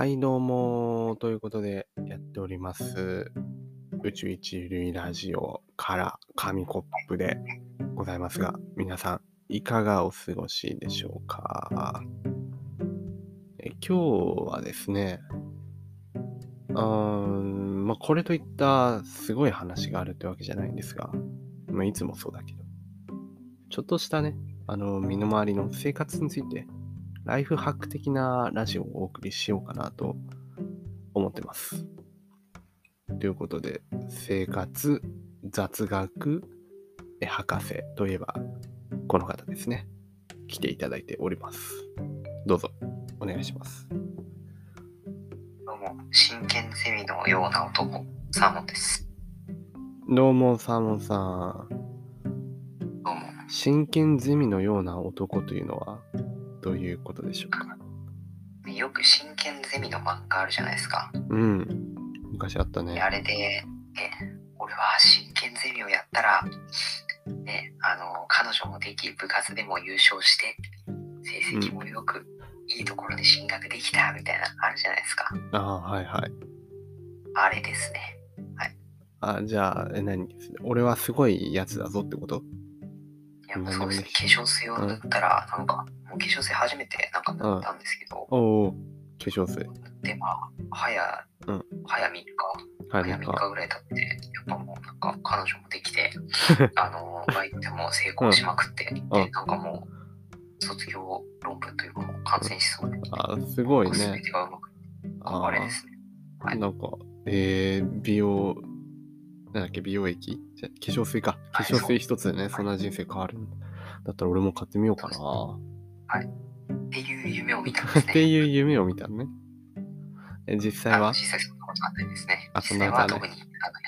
はい、どうも。ということで、やっております。宇宙一類ラジオから紙コップでございますが、皆さん、いかがお過ごしでしょうか？え今日はですね、うーん、まあ、これといったすごい話があるってわけじゃないんですが、まあ、いつもそうだけど、ちょっとしたね、あの、身の回りの生活について、ライフハック的なラジオをお送りしようかなと思ってます。ということで、生活雑学え博士といえば、この方ですね。来ていただいております。どうぞ、お願いします。どうも、真剣ゼミのような男、サーモンです。どうも、サーモンさん。どうも、真剣ゼミのような男というのは、どういうことでしょうか？よく真剣ゼミの漫画あるじゃないですか。うん。昔あったね。であれで、え、俺は真剣ゼミをやったら、ね、あの、彼女もでき、部活でも優勝して、成績もよく、いいところで進学できた、みたいな、あるじゃないですか。ああ、はいはい。あれですね。あ、じゃあ、え、何？俺はすごいやつだぞってこと？いや、もう何でもいいそうですね。化粧水を塗ったら、なんか、もう化粧水初めてなんか塗ったんですけど、おお、化粧水。で、まあ、早、うん。早3日、はい、早3なんか、日ぐらい経って、やっぱもうなんか彼女もできて、あの、バイトも成功しまくって、で、なんかもう、卒業論文というかもう完成しそうで、あすごいね。全てがうまく、ああれですね。はい。なんか、えー、美容、なんだっけ、美容液？じゃ化粧水か。化はい粧水一つでね、そうそんな人生変わるんだ。だったら俺も買ってみようかな。っていう夢を見たんでっすね。ていう夢を見たのね。え、実際は？実際そんなことはないですね。あそ実んなことは特になん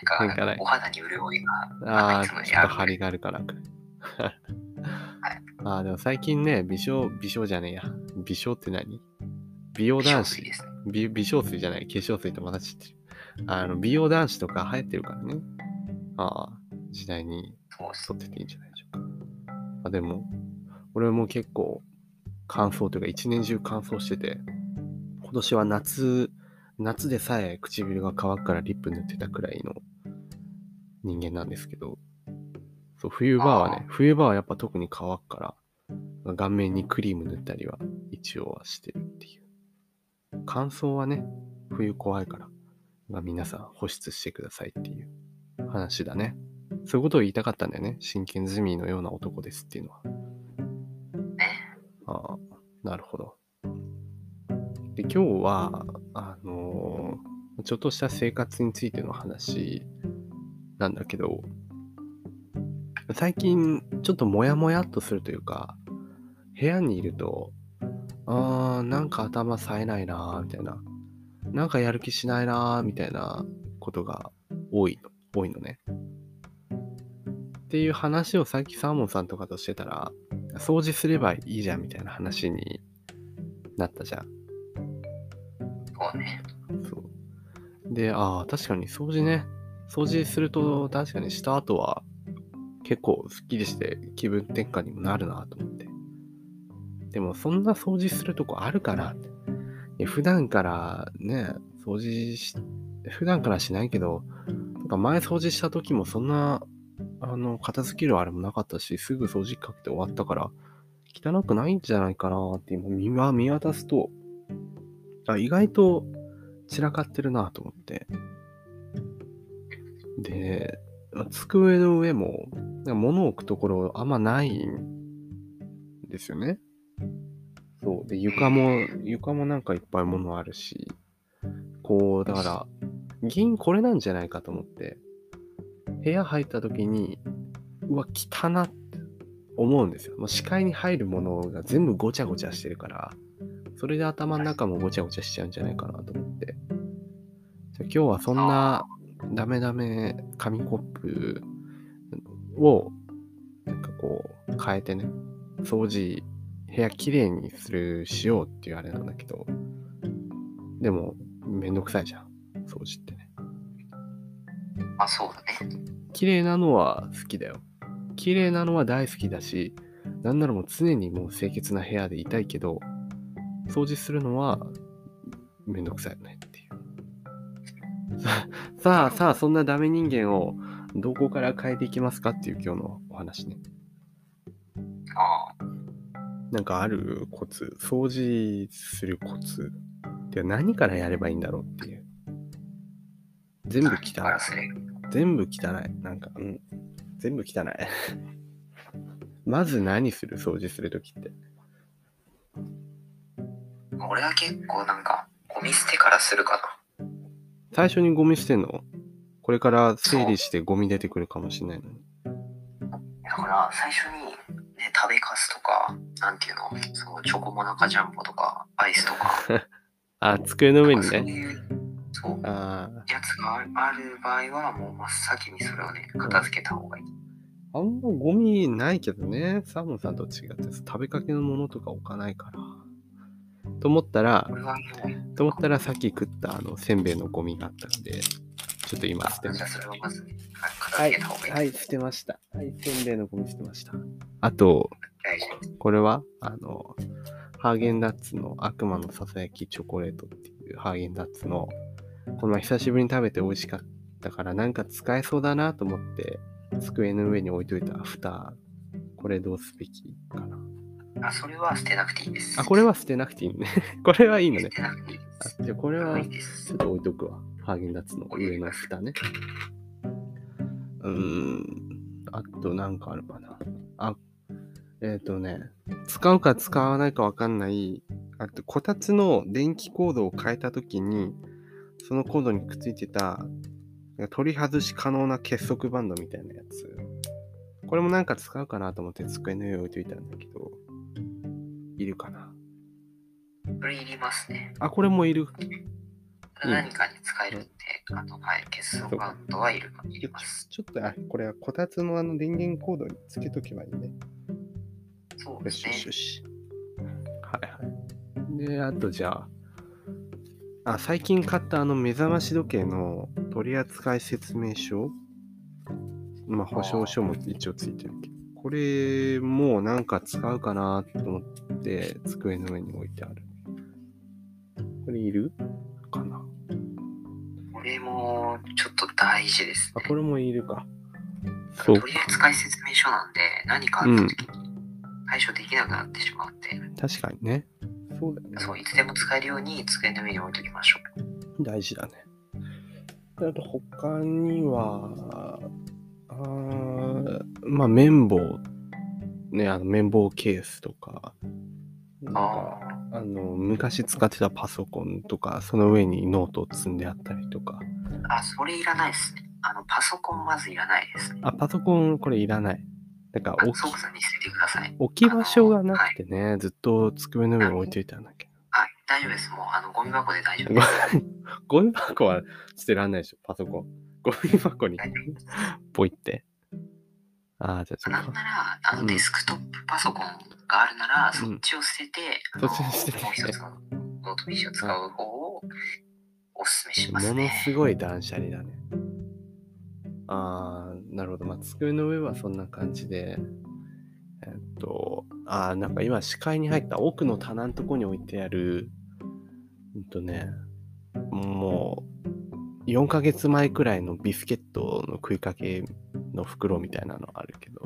かなんかないお肌に潤いが、ああ、いつもよりちょっと張りがあるからくらい。ああ、でも最近ね、美少、美少じゃねえや。美少って何？美容男子水。ですね。美美少水じゃない、化粧水とまた知ってる。あの、美容男子とか流行ってるからね。ああ、時代に沿ってていいんじゃないでしょうか。あでも、俺も結構乾燥というか一年中乾燥してて、今年は夏、夏でさえ唇が乾くからリップ塗ってたくらいの人間なんですけど、そう冬場はねあ、冬場はやっぱ特に乾くから、顔面にクリーム塗ったりは一応はしてるっていう。乾燥はね、冬怖いから、まあ、皆さん保湿してくださいっていう話だね。そういうことを言いたかったんだよね。真剣ゼミのような男ですっていうのは。ね。ああ、なるほど。で、今日は、あのーちょっとした生活についての話なんだけど、最近ちょっとモヤモヤっとするというか、部屋にいると、あー、なんか頭冴えないなーみたいな、なんかやる気しないなーみたいなことが多いの、多いのね。っていう話をさっきサーモンさんとかとしてたら、掃除すればいいじゃんみたいな話になったじゃん。そうね。そう。で、ああ、確かに掃除ね。掃除すると確かにした後は結構スッキリして気分転換にもなるなと思って。でもそんな掃除するとこあるかなって。普段からね、掃除し、普段からしないけど、なんか前掃除した時もそんな、あの、片付けるあれもなかったし、すぐ掃除機かけて終わったから、汚くないんじゃないかなって今見見渡すと、あ意外と散らかってるなと思って。で、机の上も、物を置くところあんまないんですよね。で、床も、床もなんかいっぱい物あるし、こう、だから、原因これなんじゃないかと思って、部屋入った時に、うわ、汚なって思うんですよ。もう視界に入るものが全部ごちゃごちゃしてるから、それで頭の中もごちゃごちゃしちゃうんじゃないかなと思って。じゃ今日はそんなダメダメ紙コップをなんかこう変えてね、掃除、部屋きれいにする、しようっていうあれなんだけど、でもめんどくさいじゃん、掃除ってね。まあそうだね。綺麗なのは好きだよ。綺麗なのは大好きだし、なんならもう常にもう清潔な部屋でいたいけど、掃除するのはめんどくさいよねっていう。ささあ、さあ、そんなダメ人間をどこから変えていきますかっていう今日のお話ね。ああ。なんかあるコツ、掃除するコツって何からやればいいんだろうっていう。全部汚い全部汚い。なんか、うん。全部汚い。まず何する？掃除するときって。俺は結構なんか、ゴミ捨てからするか最初にゴミ捨てんの？これから整理してゴミ出てくるかもしれないのに。な。だから、最初に、ね、食べかすとか、なんていうの、そう、チョコモナカジャンボとか、アイスとか、あ、机の上にそうね。いう、そう、あやつがある場合は、もう真っ先にそれをね、片付けた方がいい。あんまゴミないけどね。サーモンさんと違って食べかけのものとか置かないから。と思ったら、と思ったらさっき食ったあのせんべいのゴミがあったので、ちょっと今捨てました。片付けた方がいい。はい、捨てました。はい、せんべいのゴミ捨てました。あと、これはあの、ハーゲンダッツの悪魔のささやきチョコレートっていうハーゲンダッツの、この前久しぶりに食べて美味しかったから、なんか使えそうだなと思って、机の上に置いといた蓋、これどうすべきかな。あ、それは捨てなくていいです。あ、これは捨てなくていいのね。これはいいのね捨。てなくていいです。あじゃあこれはちょっと置いとくわ。ハーゲンダッツの上の蓋ね。うーん。あとなんかあるかな。あ、えっ、とね、使うか使わないかわかんない、あと、こたつの電気コードを変えたときに、そのコードにくっついてた、取り外し可能な結束バンドみたいなやつ。これもなんか使うかなと思って机の上に置いといたんだけど、いるかな？それいりますね。あ、これもいる。何かに使えるんで、あの、はい、結束バンドはいるいります。ちょっと、あ、これはこたつのあの電源コードにつけとけばいいね。よしそうですね。よしよし。はいはい。で、あとじゃあ、あ、最近買ったあの目覚まし時計の取扱説明書まあ、保証書も一応ついてるけど、これもうなんか使うかなと思って机の上に置いてある。これいるかな？これもちょっと大事ですあ、ね。これもいるか。そう取扱説明書なんで、何かあった時に対処できなくなってしまって、確かにね。そうだよね。そう、いつでも使えるように机の上に置いときましょう。大事だね。であと他には、あーまあ綿棒、ね、あの綿棒ケースとか、なんかああの昔使ってたパソコンとか、その上にノートを積んであったりとか、あ。あ、それいらないですね。あの、パソコンまずいらないですね。あ、パソコンこれいらない。なんかあ、置き即座に捨ててください。置き場所がなくてね、ずっと机の上に置いといたんだけはい、大丈夫です。もう、あの、ゴミ箱で大丈夫どで。す。ゴミ箱は捨てらんないでしょ、パソコン。ゴミ箱にポイって。ああ、じゃあちょっとなんな。ら、あうんの、デスクトップパソコンがあるなら、うんそっちを捨てて、そっちを捨ててもう一つのノート PC を使う方をお勧めしますものね。すごい断捨離だね。あー、なるほど。まあ、机の上はそんな感じで、えっと、あー、なんか今視界に入った奥の棚のとこに置いてある、うんとね、もう、4ヶ月前くらいのビスケットの食いかけの袋みたいなのあるけど、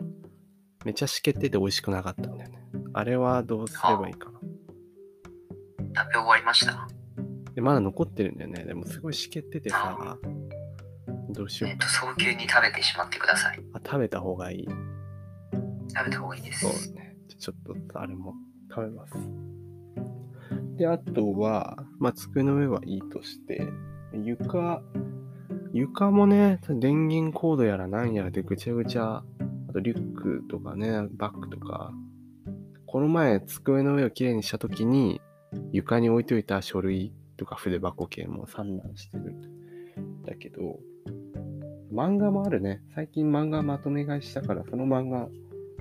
めっちゃしけってて美味しくなかったんだよね。あれはどうすればいいかな。食べ終わりました。で、まだ残ってるんだよね。でもすごいしけっててさ、どうしようえっと、早急に食べてしまってください。あ、食べた方がいい。食べた方がいいです。そうね。じゃちょっと、あれも食べます。で、あとは、まあ、机の上はいいとして、床、床もね、電源コードやら何やらでぐちゃぐちゃ、あとリュックとかね、バッグとか、この前机の上をきれいにしたときに、床に置いといた書類とか筆箱系も散乱してるんだけど、漫画もあるね。最近漫画まとめ買いしたから、その漫画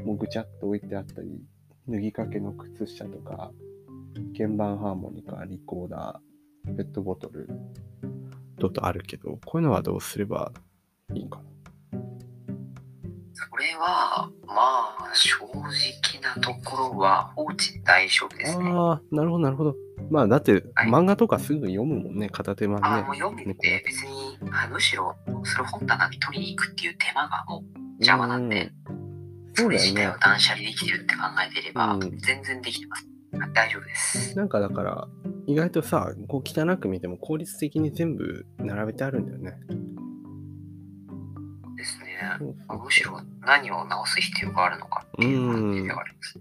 もぐちゃっと置いてあったり、脱ぎかけの靴下とか、鍵盤ハーモニカ、リコーダー、ペットボトル、ととあるけど、こういうのはどうすればいいかな？それれは、まあ、正直なところは放置大丈夫ですね。ああ、なるほど、なるほど。まあ、だって、はい漫画とかすぐ読むもんね、片手間あね。もう読んでて別に、はいむしろそれ本棚に取りに行くっていう手間がもう邪魔なんで、うん。そそうだよねれ自体を。断捨離できてるって考えてれば、うん全然できてます。大丈夫です。なんかだから、意外とさ、こう汚く見ても効率的に全部並べてあるんだよね。うそうむしろ何を直す必要があるのかっていう感じではあります。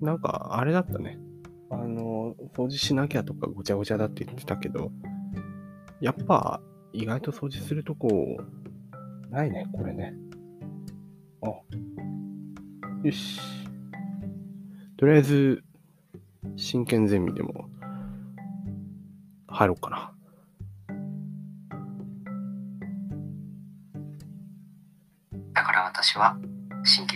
なんか、あれだったね。あの、掃除しなきゃとかごちゃごちゃだって言ってたけど、やっぱ、意外と掃除するとこ、ないね、これね。あ。よし。とりあえず、真剣ゼミでも、入ろうかな。私は真剣